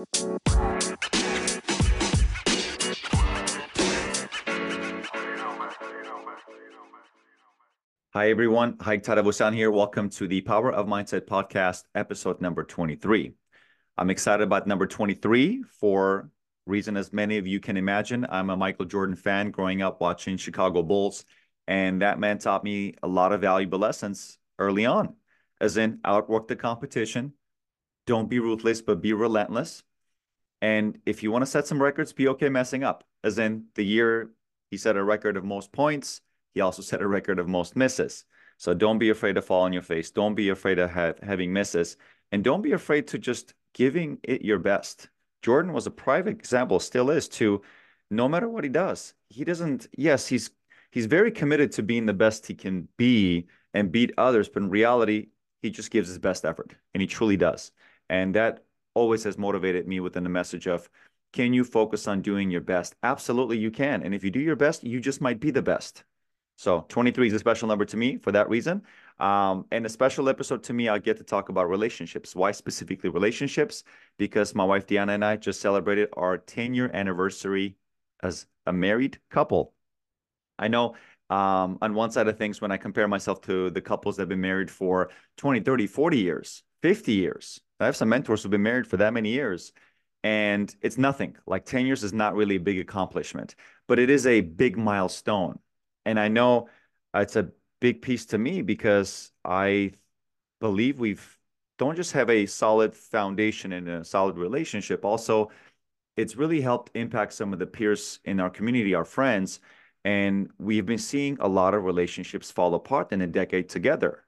Hi, everyone. Hi, Tarabusan here. Welcome to the Power of Mindset podcast, episode number 23. I'm excited about number 23 for reason as many of you can imagine. I'm a Michael Jordan fan growing up watching Chicago Bulls, and that man taught me a lot of valuable lessons early on, as in outwork the competition, don't be ruthless, but be relentless. And if you want to set some records, be okay messing up. As in the year he set a record of most points, he also set a record of most misses. So don't be afraid to fall on your face. Don't be afraid of ha having misses. And don't be afraid to just giving it your best. Jordan was a private example, still is, to no matter what he does, he doesn't, yes, he's he's very committed to being the best he can be and beat others, but in reality, he just gives his best effort and he truly does. And that always has motivated me within the message of can you focus on doing your best? Absolutely, you can. And if you do your best, you just might be the best. So 23 is a special number to me for that reason. Um, and a special episode to me, I get to talk about relationships. Why specifically relationships? Because my wife Diana and I just celebrated our 10 year anniversary as a married couple. I know um, on one side of things, when I compare myself to the couples that have been married for 20, 30, 40 years, 50 years, I have some mentors who've been married for that many years and it's nothing. Like 10 years is not really a big accomplishment, but it is a big milestone. And I know it's a big piece to me because I believe we've don't just have a solid foundation and a solid relationship. Also, it's really helped impact some of the peers in our community, our friends. And we've been seeing a lot of relationships fall apart in a decade together.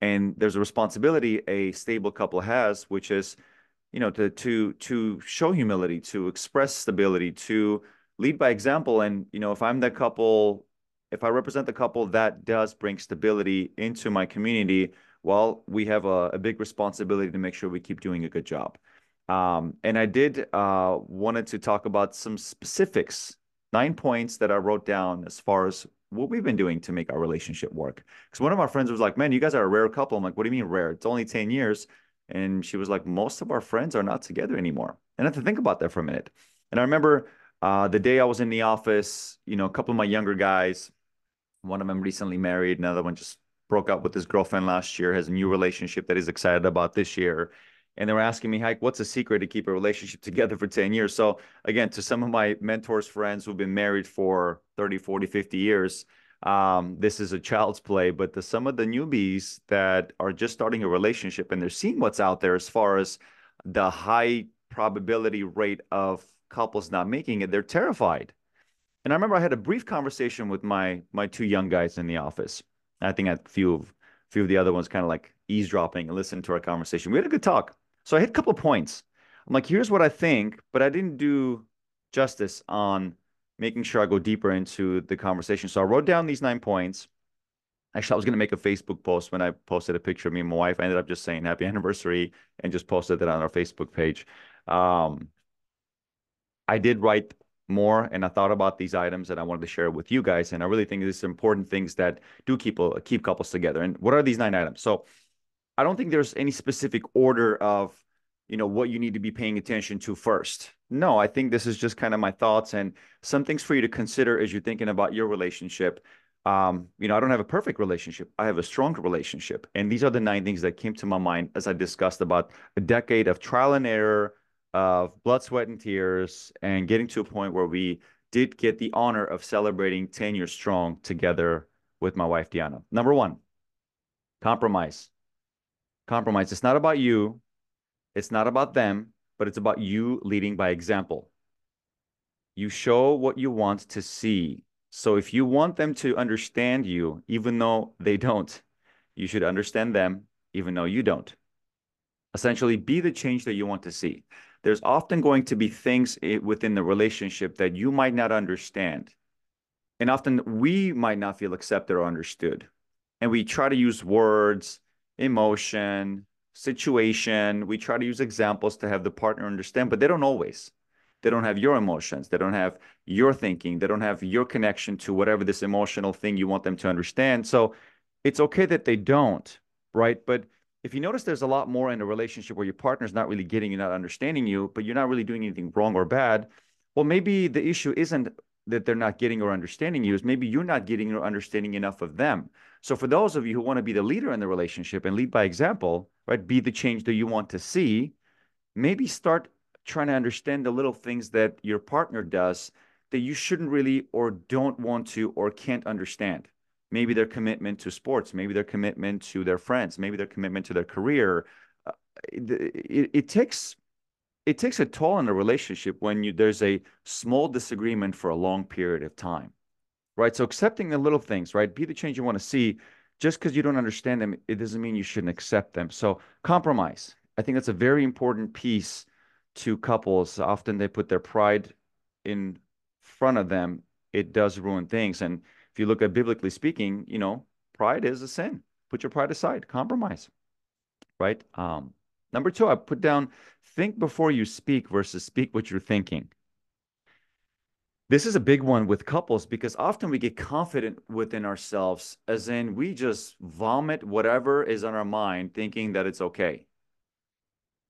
And there's a responsibility a stable couple has, which is you know, to to to show humility, to express stability, to lead by example. And you know, if I'm the couple, if I represent the couple that does bring stability into my community, well, we have a, a big responsibility to make sure we keep doing a good job. Um, and I did uh, wanted to talk about some specifics, nine points that I wrote down as far as what we've been doing to make our relationship work. Because one of our friends was like, "Man, you guys are a rare couple." I'm like, "What do you mean rare? It's only ten years." And she was like, most of our friends are not together anymore. And I had to think about that for a minute. And I remember uh, the day I was in the office, you know, a couple of my younger guys, one of them recently married, another one just broke up with his girlfriend last year, has a new relationship that he's excited about this year. And they were asking me, Hayk, what's the secret to keep a relationship together for 10 years? So again, to some of my mentors, friends who've been married for 30, 40, 50 years, um, this is a child's play, but the, some of the newbies that are just starting a relationship and they're seeing what's out there as far as the high probability rate of couples not making it, they're terrified. And I remember I had a brief conversation with my my two young guys in the office. I think a few of a few of the other ones kind of like eavesdropping and listening to our conversation. We had a good talk. So I hit a couple of points. I'm like, here's what I think, but I didn't do justice on making sure I go deeper into the conversation. So I wrote down these nine points. Actually, I was going to make a Facebook post when I posted a picture of me and my wife. I ended up just saying happy anniversary and just posted it on our Facebook page. Um, I did write more and I thought about these items and I wanted to share with you guys. And I really think these are important things that do keep, keep couples together. And what are these nine items? So I don't think there's any specific order of you know what you need to be paying attention to first. No i think this is just kind of my thoughts and some things for you to consider as you're thinking about your relationship. Um, you know i don't have a perfect relationship. I have a strong relationship. And these are the nine things that came to my mind as i discussed about a decade of trial and error of blood sweat and tears and getting to a point where we did get the honor of celebrating 10 years strong together with my wife diana number one compromise compromise it's not about you it's not about them, but it's about you leading by example. You show what you want to see. So if you want them to understand you, even though they don't, you should understand them, even though you don't. Essentially, be the change that you want to see. There's often going to be things within the relationship that you might not understand. And often we might not feel accepted or understood. And we try to use words, emotion, situation. We try to use examples to have the partner understand, but they don't always. They don't have your emotions. They don't have your thinking. They don't have your connection to whatever this emotional thing you want them to understand. So it's okay that they don't, right? But if you notice there's a lot more in a relationship where your partner's not really getting you, not understanding you, but you're not really doing anything wrong or bad, well, maybe the issue isn't that they're not getting or understanding you, is maybe you're not getting or understanding enough of them. So for those of you who want to be the leader in the relationship and lead by example, right, be the change that you want to see, maybe start trying to understand the little things that your partner does that you shouldn't really or don't want to or can't understand maybe their commitment to sports, maybe their commitment to their friends, maybe their commitment to their career. Uh, it, it, takes it takes a toll on a relationship when you there's a small disagreement for a long period of time, right? So accepting the little things, right? Be the change you want to see. Just because you don't understand them, it doesn't mean you shouldn't accept them. So compromise. I think that's a very important piece to couples. Often they put their pride in front of them. It does ruin things. And if you look at biblically speaking, you know, pride is a sin. Put your pride aside, compromise, right? Um, number two, I put down think before you speak versus speak what you're thinking. This is a big one with couples because often we get confident within ourselves, as in we just vomit whatever is on our mind, thinking that it's okay.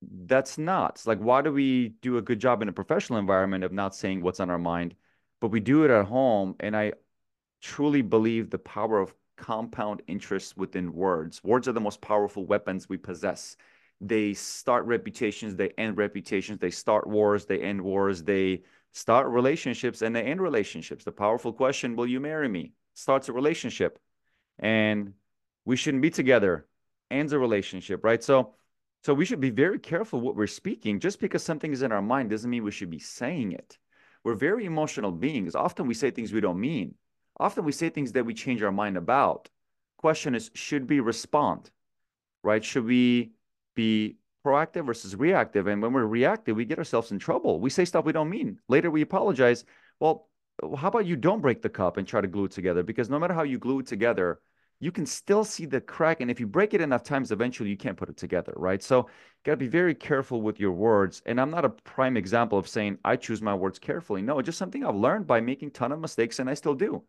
That's not like, why do we do a good job in a professional environment of not saying what's on our mind, but we do it at home? And I truly believe the power of compound interest within words. Words are the most powerful weapons we possess. They start reputations, they end reputations, they start wars, they end wars, they start relationships, and they end relationships. The powerful question, Will you marry me? starts a relationship. And we shouldn't be together, ends a relationship, right? So, so we should be very careful what we're speaking. Just because something is in our mind doesn't mean we should be saying it. We're very emotional beings. Often we say things we don't mean. Often we say things that we change our mind about. Question is, should we respond? Right? Should we be proactive versus reactive? And when we're reactive, we get ourselves in trouble. We say stuff we don't mean. Later we apologize. Well, how about you don't break the cup and try to glue it together? Because no matter how you glue it together, you can still see the crack. And if you break it enough times, eventually you can't put it together, right? So you got to be very careful with your words. And I'm not a prime example of saying I choose my words carefully. No, just something I've learned by making ton of mistakes and I still do.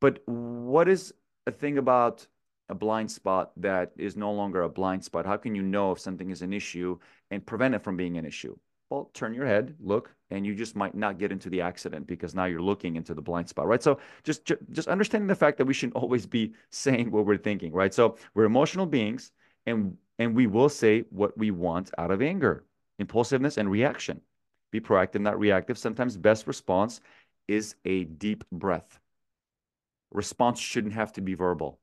But what is a thing about a blind spot that is no longer a blind spot? How can you know if something is an issue and prevent it from being an issue? Well, turn your head, look, and you just might not get into the accident because now you're looking into the blind spot, right? So just just understanding the fact that we shouldn't always be saying what we're thinking, right? So we're emotional beings, and and we will say what we want out of anger, impulsiveness, and reaction. Be proactive, not reactive. Sometimes best response is a deep breath response shouldn't have to be verbal.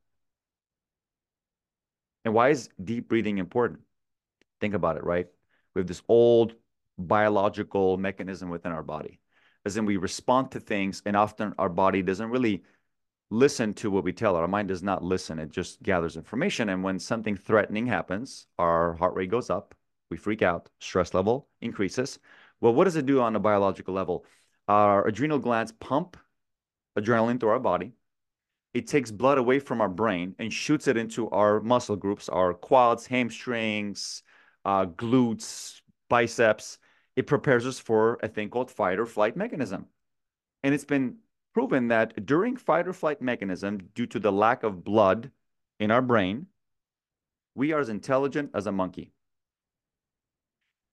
And why is deep breathing important? Think about it, right? We have this old biological mechanism within our body. As in, we respond to things, and often our body doesn't really listen to what we tell. it. Our mind does not listen, it just gathers information. And when something threatening happens, our heart rate goes up, we freak out, stress level increases. Well, what does it do on a biological level? Our adrenal glands pump adrenaline through our body it takes blood away from our brain and shoots it into our muscle groups, our quads, hamstrings, uh, glutes, biceps. It prepares us for a thing called fight or flight mechanism. And it's been proven that during fight or flight mechanism, due to the lack of blood in our brain, we are as intelligent as a monkey.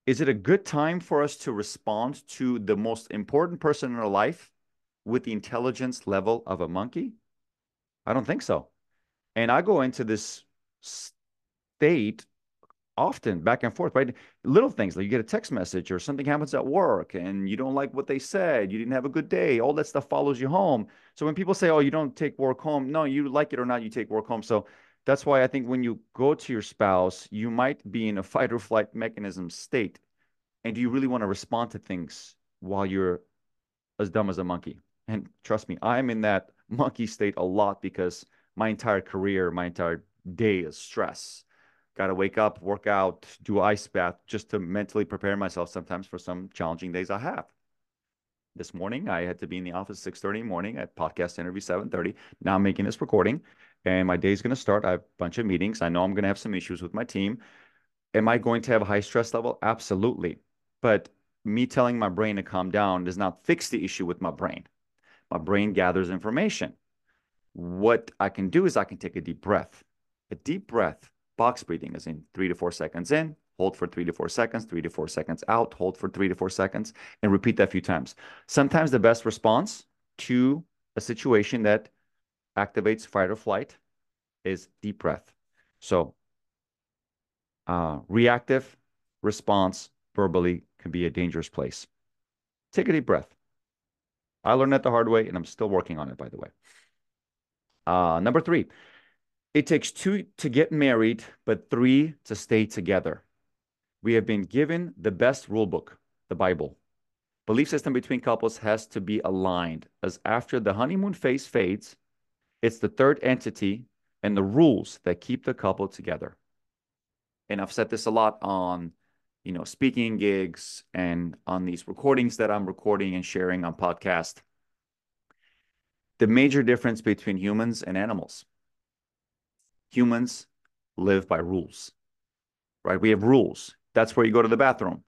Is it a good time for us to respond to the most important person in our life with the intelligence level of a monkey? I don't think so. And I go into this state often back and forth, right? Little things like you get a text message or something happens at work and you don't like what they said, you didn't have a good day, all that stuff follows you home. So when people say, oh, you don't take work home, no, you like it or not, you take work home. So that's why I think when you go to your spouse, you might be in a fight or flight mechanism state. And do you really want to respond to things while you're as dumb as a monkey? And trust me, I'm in that monkey state a lot because my entire career, my entire day is stress. Got to wake up, work out, do ice bath just to mentally prepare myself sometimes for some challenging days I have. This morning, I had to be in the office 6.30 in the morning at podcast interview 7.30. Now I'm making this recording and my day is going to start. I have a bunch of meetings. I know I'm going to have some issues with my team. Am I going to have a high stress level? Absolutely. But me telling my brain to calm down does not fix the issue with my brain. My brain gathers information. What I can do is I can take a deep breath. A deep breath box breathing, as in three to four seconds in, hold for three to four seconds, three to four seconds out, hold for three to four seconds, and repeat that a few times. Sometimes the best response to a situation that activates fight or flight is deep breath. So, uh, reactive response verbally can be a dangerous place. Take a deep breath. I learned that the hard way, and I'm still working on it, by the way. Uh, number three, it takes two to get married, but three to stay together. We have been given the best rule book, the Bible. Belief system between couples has to be aligned, as after the honeymoon phase fades, it's the third entity and the rules that keep the couple together. And I've said this a lot on, you know, speaking gigs and on these recordings that I'm recording and sharing on podcast. The major difference between humans and animals. Humans live by rules, right? We have rules. That's where you go to the bathroom.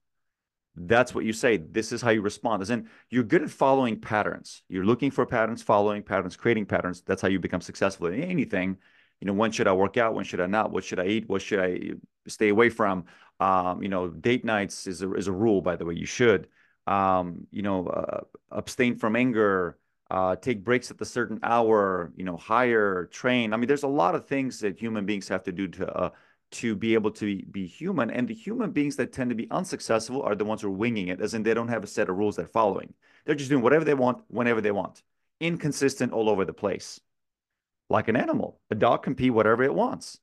That's what you say. This is how you respond. As in, you're good at following patterns. You're looking for patterns, following patterns, creating patterns. That's how you become successful in anything. You know, when should I work out? When should I not? What should I eat? What should I stay away from? Um, you know, date nights is a, is a rule, by the way. You should, um, you know, uh, abstain from anger, uh, take breaks at a certain hour, you know, hire, train. I mean, there's a lot of things that human beings have to do to uh, to be able to be human. And the human beings that tend to be unsuccessful are the ones who are winging it, as in they don't have a set of rules they're following. They're just doing whatever they want, whenever they want, inconsistent all over the place. Like an animal, a dog can pee whatever it wants.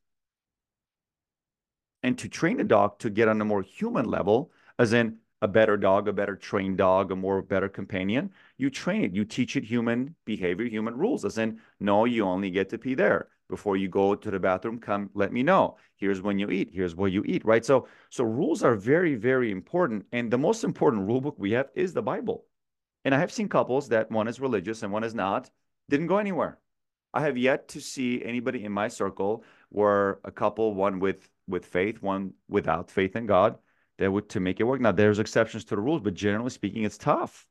And to train a dog to get on a more human level, as in a better dog, a better trained dog, a more better companion, you train it. You teach it human behavior, human rules, as in, no, you only get to pee there. Before you go to the bathroom come let me know. Here's when you eat. Here's what you eat right? So so rules are very very important and the most important rule book we have is the bible. And i have seen couples that one is religious and one is not didn't go anywhere. I have yet to see anybody in my circle where a couple one with with faith one without faith in god that would to make it work now there's exceptions to the rules but generally speaking it's tough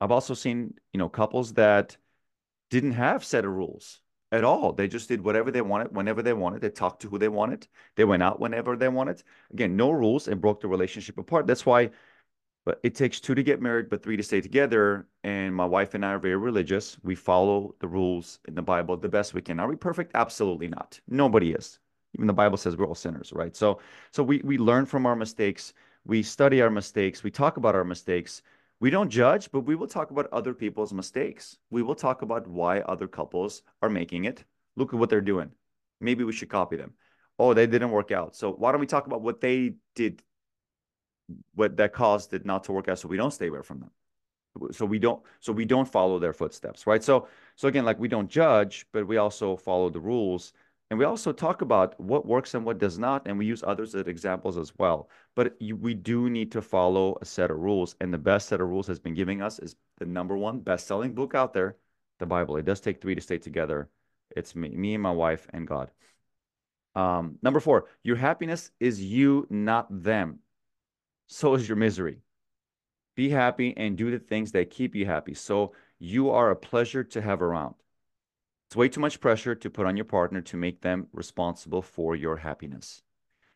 I've also seen, you know, couples that didn't have set of rules at all. They just did whatever they wanted, whenever they wanted. They talked to who they wanted. They went out whenever they wanted. Again, no rules and broke the relationship apart. That's why but it takes two to get married, but three to stay together. And my wife and I are very religious. We follow the rules in the Bible the best we can. Are we perfect? Absolutely not. Nobody is. Even the Bible says we're all sinners, right? So so we we learn from our mistakes. We study our mistakes. We talk about our mistakes we don't judge, but we will talk about other people's mistakes. We will talk about why other couples are making it. Look at what they're doing. Maybe we should copy them. Oh, they didn't work out. So why don't we talk about what they did, what that caused it not to work out, so we don't stay away from them. So we don't, so we don't follow their footsteps, right? So, so again, like we don't judge, but we also follow the rules and we also talk about what works and what does not, and we use others as examples as well. But we do need to follow a set of rules, and the best set of rules has been giving us is the number one best-selling book out there, the Bible. It does take three to stay together. It's me, me and my wife and God. Um, number four, your happiness is you, not them. So is your misery. Be happy and do the things that keep you happy. So you are a pleasure to have around. It's way too much pressure to put on your partner to make them responsible for your happiness.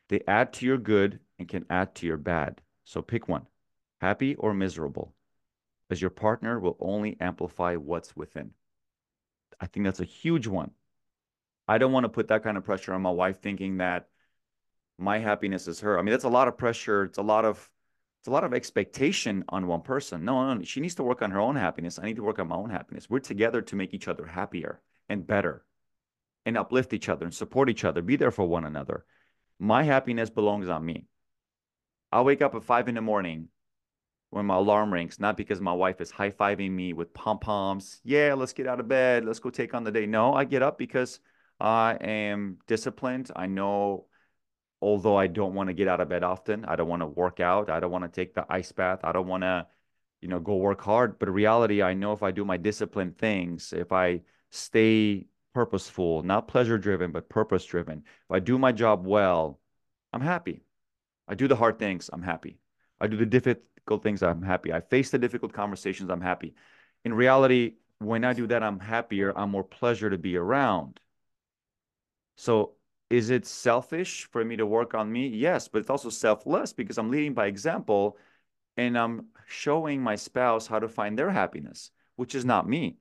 They add to your good and can add to your bad. So pick one happy or miserable, as your partner will only amplify what's within. I think that's a huge one. I don't want to put that kind of pressure on my wife thinking that my happiness is her. I mean, that's a lot of pressure. It's a lot of it's a lot of expectation on one person. No, no, she needs to work on her own happiness. I need to work on my own happiness. We're together to make each other happier and better and uplift each other and support each other, be there for one another. My happiness belongs on me. I'll wake up at five in the morning when my alarm rings, not because my wife is high fiving me with pom poms. Yeah, let's get out of bed. Let's go take on the day. No, I get up because I am disciplined. I know, although I don't want to get out of bed often, I don't want to work out. I don't want to take the ice bath. I don't want to, you know, go work hard. But reality, I know if I do my disciplined things, if I stay purposeful, not pleasure driven, but purpose driven. If I do my job well, I'm happy. I do the hard things, I'm happy. I do the difficult things, I'm happy. I face the difficult conversations, I'm happy. In reality, when I do that, I'm happier, I'm more pleasure to be around. So is it selfish for me to work on me? Yes, but it's also selfless because I'm leading by example and I'm showing my spouse how to find their happiness, which is not me.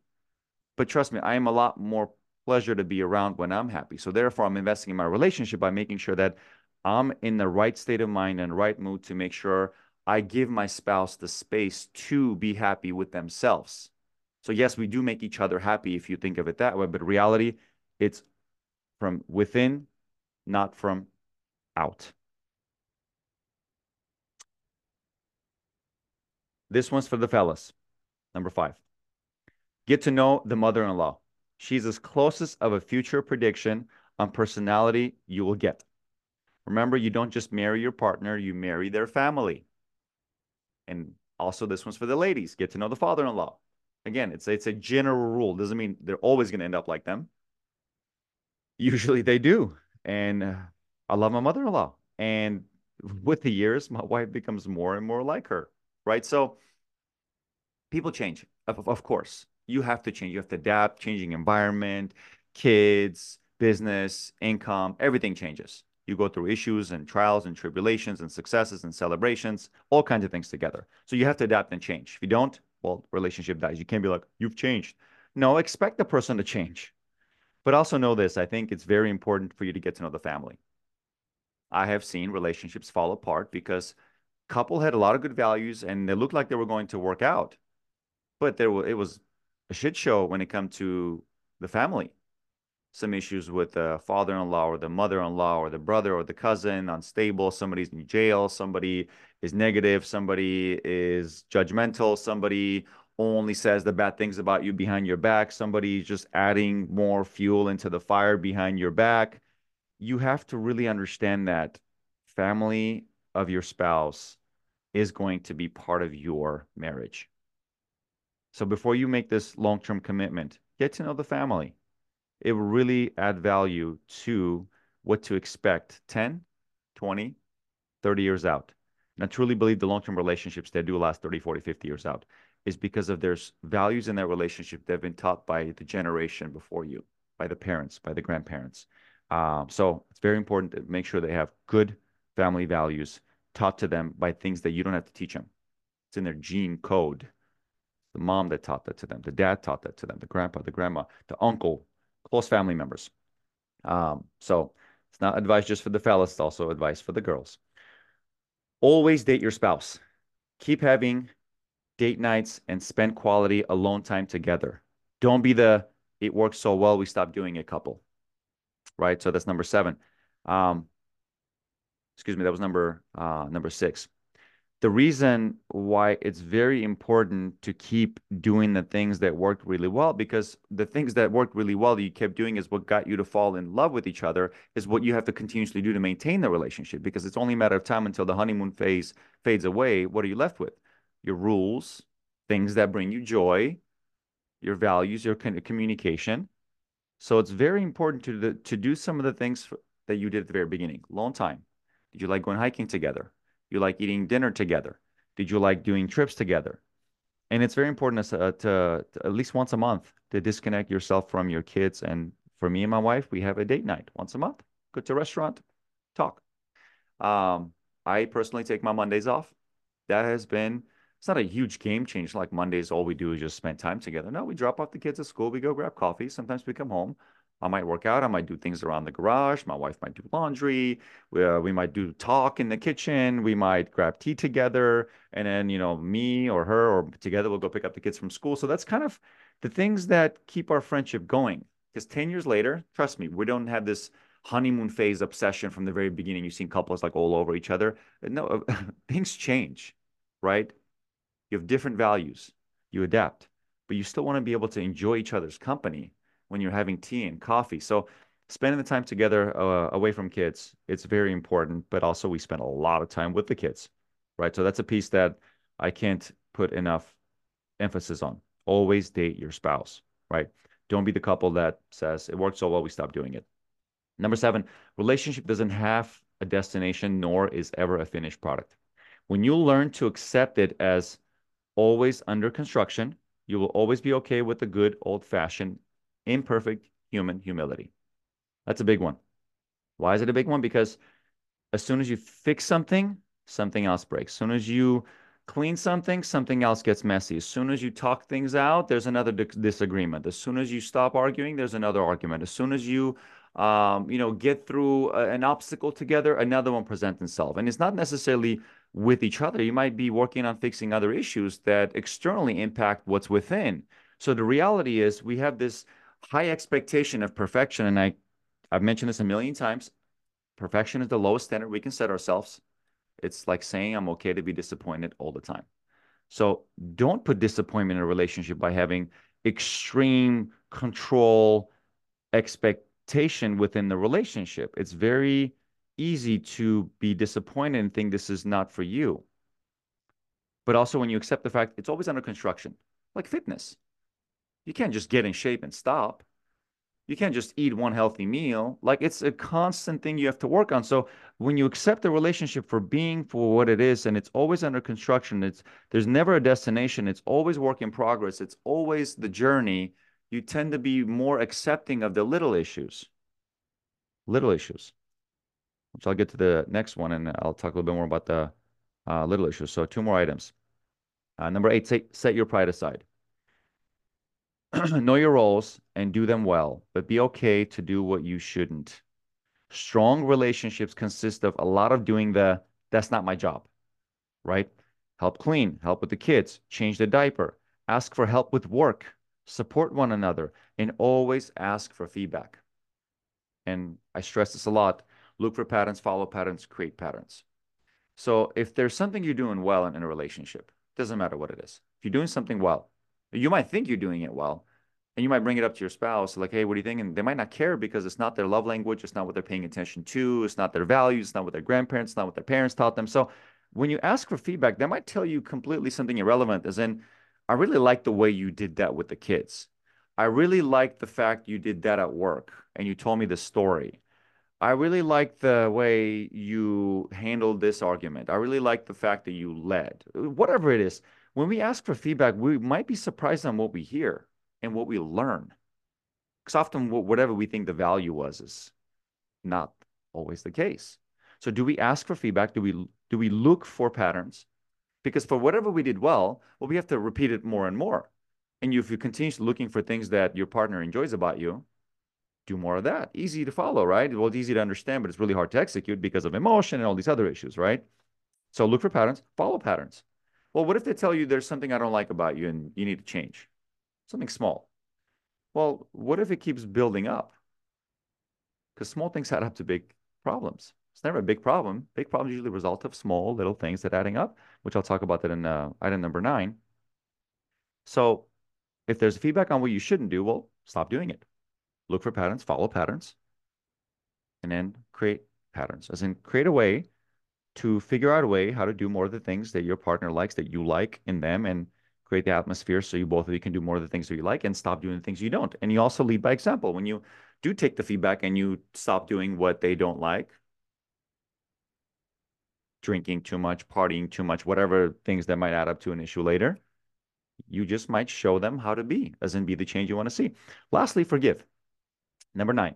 But trust me, I am a lot more pleasure to be around when I'm happy. So therefore, I'm investing in my relationship by making sure that I'm in the right state of mind and right mood to make sure I give my spouse the space to be happy with themselves. So yes, we do make each other happy if you think of it that way, but reality, it's from within, not from out. This one's for the fellas. Number five. Get to know the mother-in-law. She's as closest of a future prediction on personality you will get. Remember, you don't just marry your partner, you marry their family. And also this one's for the ladies. Get to know the father-in-law. Again, it's it's a general rule. Doesn't mean they're always going to end up like them. Usually they do. And uh, I love my mother-in-law. And with the years, my wife becomes more and more like her, right? So people change, of, of course. You have to change. You have to adapt, changing environment, kids, business, income, everything changes. You go through issues and trials and tribulations and successes and celebrations, all kinds of things together. So you have to adapt and change. If you don't, well, relationship dies. You can't be like, you've changed. No, expect the person to change. But also know this I think it's very important for you to get to know the family. I have seen relationships fall apart because couple had a lot of good values and they looked like they were going to work out. But there was, it was a shit show when it come to the family. Some issues with the father-in-law or the mother-in-law or the brother or the cousin, unstable, somebody's in jail, somebody is negative, somebody is judgmental, somebody only says the bad things about you behind your back, somebody just adding more fuel into the fire behind your back. You have to really understand that family of your spouse is going to be part of your marriage. So before you make this long-term commitment, get to know the family. It will really add value to what to expect 10, 20, 30 years out. And I truly believe the long-term relationships that do last 30, 40, 50 years out is because of their values in their relationship that have been taught by the generation before you, by the parents, by the grandparents. Um, so it's very important to make sure they have good family values taught to them by things that you don't have to teach them. It's in their gene code. The mom that taught that to them, the dad taught that to them, the grandpa, the grandma, the uncle, close family members. Um, so it's not advice just for the fellas, it's also advice for the girls. Always date your spouse. Keep having date nights and spend quality alone time together. Don't be the it works so well we stop doing it couple. Right? So that's number 7. Um excuse me, that was number uh number 6 the reason why it's very important to keep doing the things that worked really well because the things that worked really well that you kept doing is what got you to fall in love with each other is what you have to continuously do to maintain the relationship because it's only a matter of time until the honeymoon phase fades away what are you left with your rules things that bring you joy your values your communication so it's very important to the, to do some of the things that you did at the very beginning long time did you like going hiking together you like eating dinner together? Did you like doing trips together? And it's very important to, uh, to, to at least once a month to disconnect yourself from your kids. And for me and my wife, we have a date night once a month. Go to a restaurant, talk. Um, I personally take my Mondays off. That has been it's not a huge game change like Mondays. All we do is just spend time together. No, we drop off the kids at school. We go grab coffee. Sometimes we come home. I might work out. I might do things around the garage. My wife might do laundry. We, uh, we might do talk in the kitchen. We might grab tea together. And then, you know, me or her or together, we'll go pick up the kids from school. So that's kind of the things that keep our friendship going. Because 10 years later, trust me, we don't have this honeymoon phase obsession from the very beginning. You've seen couples like all over each other. No, things change, right? You have different values. You adapt, but you still want to be able to enjoy each other's company when you're having tea and coffee. So spending the time together uh, away from kids, it's very important, but also we spend a lot of time with the kids, right? So that's a piece that I can't put enough emphasis on. Always date your spouse, right? Don't be the couple that says it worked so well, we stop doing it. Number seven, relationship doesn't have a destination nor is ever a finished product. When you learn to accept it as always under construction, You will always be okay with the good old fashioned, imperfect human humility. That's a big one. Why is it a big one? Because as soon as you fix something, something else breaks. As soon as you clean something, something else gets messy. As soon as you talk things out, there's another disagreement. As soon as you stop arguing, there's another argument. As soon as you um, you know, get through a, an obstacle together, another one presents itself. And it's not necessarily with each other. You might be working on fixing other issues that externally impact what's within. So the reality is we have this high expectation of perfection. And I, I've mentioned this a million times. Perfection is the lowest standard we can set ourselves. It's like saying I'm okay to be disappointed all the time. So don't put disappointment in a relationship by having extreme control, expectation within the relationship. It's very easy to be disappointed and think this is not for you. But also when you accept the fact it's always under construction, like fitness. You can't just get in shape and stop. You can't just eat one healthy meal. Like it's a constant thing you have to work on. So when you accept the relationship for being for what it is and it's always under construction, it's there's never a destination. It's always work in progress. It's always the journey. You tend to be more accepting of the little issues. Little issues. Which I'll get to the next one and I'll talk a little bit more about the uh, little issues. So two more items. Uh, number eight, set, set your pride aside. know your roles and do them well, but be okay to do what you shouldn't. Strong relationships consist of a lot of doing the that's not my job, right? Help clean, help with the kids, change the diaper, ask for help with work, support one another, and always ask for feedback. And I stress this a lot look for patterns, follow patterns, create patterns. So if there's something you're doing well in, in a relationship, doesn't matter what it is. If you're doing something well, you might think you're doing it well, and you might bring it up to your spouse, like, hey, what do you think? And they might not care because it's not their love language, it's not what they're paying attention to, it's not their values, it's not what their grandparents, not what their parents taught them. So when you ask for feedback, they might tell you completely something irrelevant, as in, I really like the way you did that with the kids. I really like the fact you did that at work and you told me the story. I really like the way you handled this argument. I really like the fact that you led. Uh, whatever it is, when we ask for feedback, we might be surprised on what we hear and what we learn. Because often, whatever we think the value was is not always the case. So, do we ask for feedback? Do we do we look for patterns? Because for whatever we did well, well, we have to repeat it more and more. And if you continue looking for things that your partner enjoys about you, do more of that. Easy to follow, right? Well, it's easy to understand, but it's really hard to execute because of emotion and all these other issues, right? So look for patterns, follow patterns. Well, what if they tell you there's something I don't like about you and you need to change? Something small. Well, what if it keeps building up? Because small things add up to big problems. It's never a big problem. Big problems usually result of small little things that adding up, which I'll talk about that in uh, item number nine. So if there's feedback on what you shouldn't do, well, stop doing it look for patterns, follow patterns, and then create patterns, as in create a way to figure out a way how to do more of the things that your partner likes, that you like in them, and create the atmosphere so you both of you can do more of the things that you like and stop doing the things you don't. And you also lead by example. When you do take the feedback and you stop doing what they don't like, drinking too much, partying too much, whatever things that might add up to an issue later, you just might show them how to be, as in be the change you want to see. Lastly, forgive. Number nine,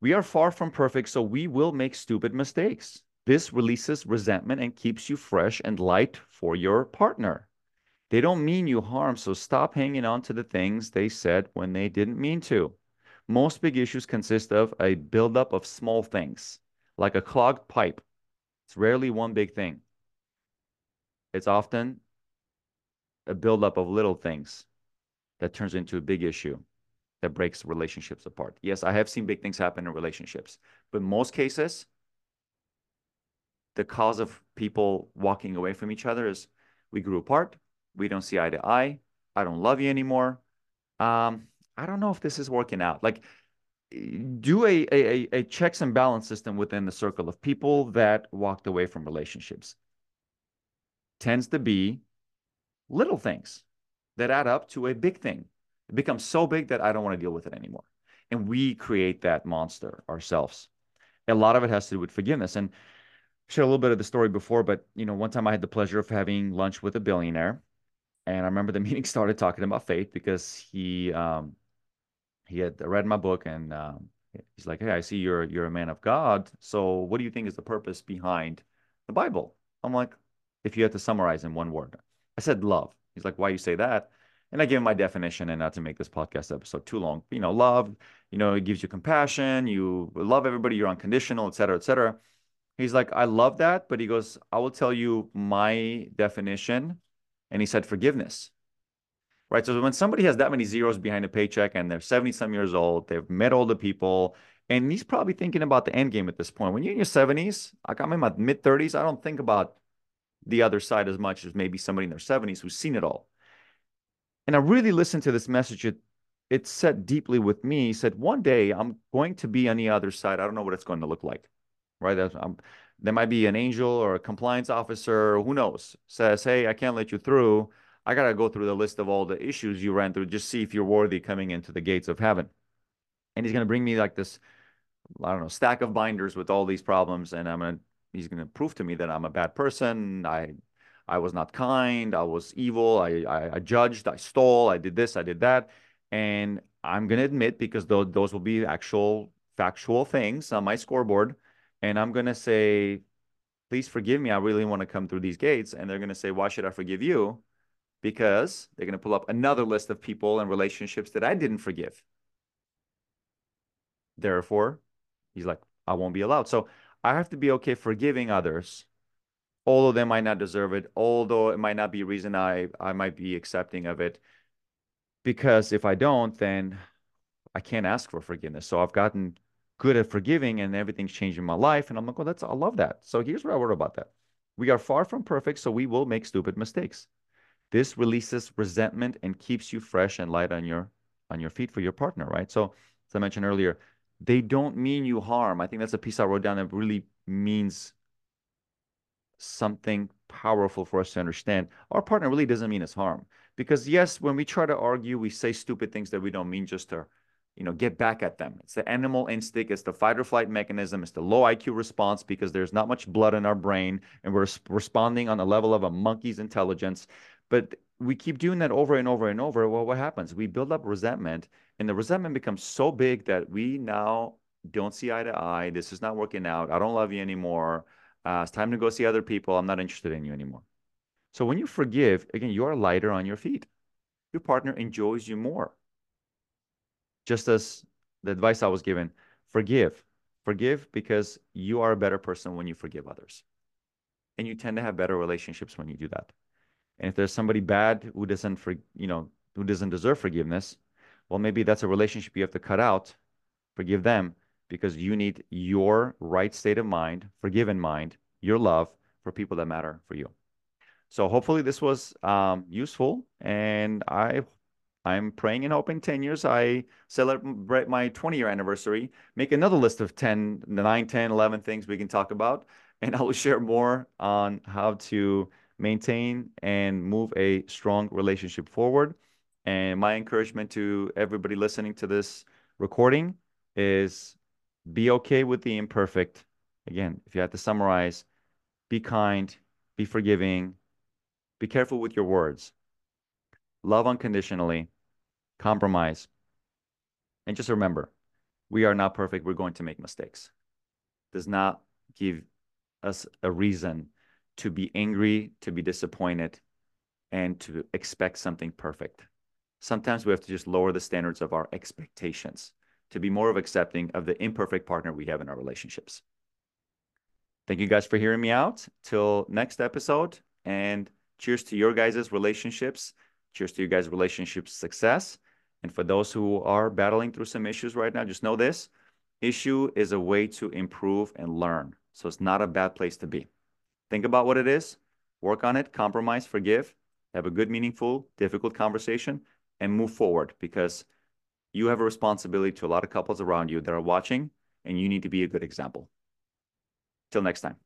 we are far from perfect, so we will make stupid mistakes. This releases resentment and keeps you fresh and light for your partner. They don't mean you harm, so stop hanging on to the things they said when they didn't mean to. Most big issues consist of a buildup of small things, like a clogged pipe. It's rarely one big thing. It's often a buildup of little things that turns into a big issue that breaks relationships apart. Yes, I have seen big things happen in relationships, but most cases, the cause of people walking away from each other is we grew apart, we don't see eye to eye, I don't love you anymore. Um, I don't know if this is working out. Like, do a, a, a checks and balance system within the circle of people that walked away from relationships. Tends to be little things that add up to a big thing. It becomes so big that I don't want to deal with it anymore. And we create that monster ourselves. A lot of it has to do with forgiveness. And I shared a little bit of the story before, but you know, one time I had the pleasure of having lunch with a billionaire. And I remember the meeting started talking about faith because he um, he had read my book and um, he's like, "Hey, I see you're you're a man of God. So what do you think is the purpose behind the Bible?" I'm like, "If you had to summarize in one word," I said, "Love." He's like, "Why you say that?" And I gave him my definition, and not to make this podcast episode too long, you know, love, you know, it gives you compassion, you love everybody, you're unconditional, et cetera, et cetera. He's like, I love that, but he goes, I will tell you my definition. And he said, forgiveness. Right. So when somebody has that many zeros behind a paycheck and they're 70 some years old, they've met all the people, and he's probably thinking about the end game at this point. When you're in your 70s, like I'm in my mid 30s, I don't think about the other side as much as maybe somebody in their 70s who's seen it all. And I really listened to this message. It, it set deeply with me. He said, One day I'm going to be on the other side. I don't know what it's going to look like right? Um, there might be an angel or a compliance officer, who knows, says, hey, I can't let you through. I got to go through the list of all the issues you ran through, just see if you're worthy coming into the gates of heaven. And he's going to bring me like this, I don't know, stack of binders with all these problems. And I'm going to, he's going to prove to me that I'm a bad person. I, I was not kind. I was evil. I, I, I judged. I stole. I did this. I did that. And I'm going to admit, because those, those will be actual factual things on my scoreboard and I'm going to say, please forgive me. I really want to come through these gates. And they're going to say, why should I forgive you? Because they're going to pull up another list of people and relationships that I didn't forgive. Therefore, he's like, I won't be allowed. So I have to be okay forgiving others, although they might not deserve it, although it might not be a reason I, I might be accepting of it. Because if I don't, then I can't ask for forgiveness. So I've gotten good at forgiving and everything's changed in my life. And I'm like, well, that's, I love that. So here's what I wrote about that. We are far from perfect, so we will make stupid mistakes. This releases resentment and keeps you fresh and light on your on your feet for your partner, right? So as I mentioned earlier, they don't mean you harm. I think that's a piece I wrote down that really means something powerful for us to understand. Our partner really doesn't mean us harm. Because yes, when we try to argue, we say stupid things that we don't mean just to you know, get back at them. It's the animal instinct. It's the fight or flight mechanism. It's the low IQ response because there's not much blood in our brain and we're responding on the level of a monkey's intelligence. But we keep doing that over and over and over. Well, what happens? We build up resentment and the resentment becomes so big that we now don't see eye to eye. This is not working out. I don't love you anymore. Uh, it's time to go see other people. I'm not interested in you anymore. So when you forgive, again, you are lighter on your feet. Your partner enjoys you more just as the advice I was given, forgive. Forgive because you are a better person when you forgive others. And you tend to have better relationships when you do that. And if there's somebody bad who doesn't for, you know, who doesn't deserve forgiveness, well, maybe that's a relationship you have to cut out. Forgive them because you need your right state of mind, forgive in mind, your love for people that matter for you. So hopefully this was um, useful, and I I'm praying and hoping 10 years I celebrate my 20 year anniversary, make another list of 10, 9, 10, 11 things we can talk about. And I will share more on how to maintain and move a strong relationship forward. And my encouragement to everybody listening to this recording is be okay with the imperfect. Again, if you had to summarize, be kind, be forgiving, be careful with your words love unconditionally, compromise. And just remember, we are not perfect. We're going to make mistakes. Does not give us a reason to be angry, to be disappointed, and to expect something perfect. Sometimes we have to just lower the standards of our expectations to be more of accepting of the imperfect partner we have in our relationships. Thank you guys for hearing me out. Till next episode, and cheers to your guys' relationships Cheers to you guys' relationship success. And for those who are battling through some issues right now, just know this issue is a way to improve and learn. So it's not a bad place to be. Think about what it is, work on it, compromise, forgive, have a good, meaningful, difficult conversation, and move forward because you have a responsibility to a lot of couples around you that are watching, and you need to be a good example. Till next time.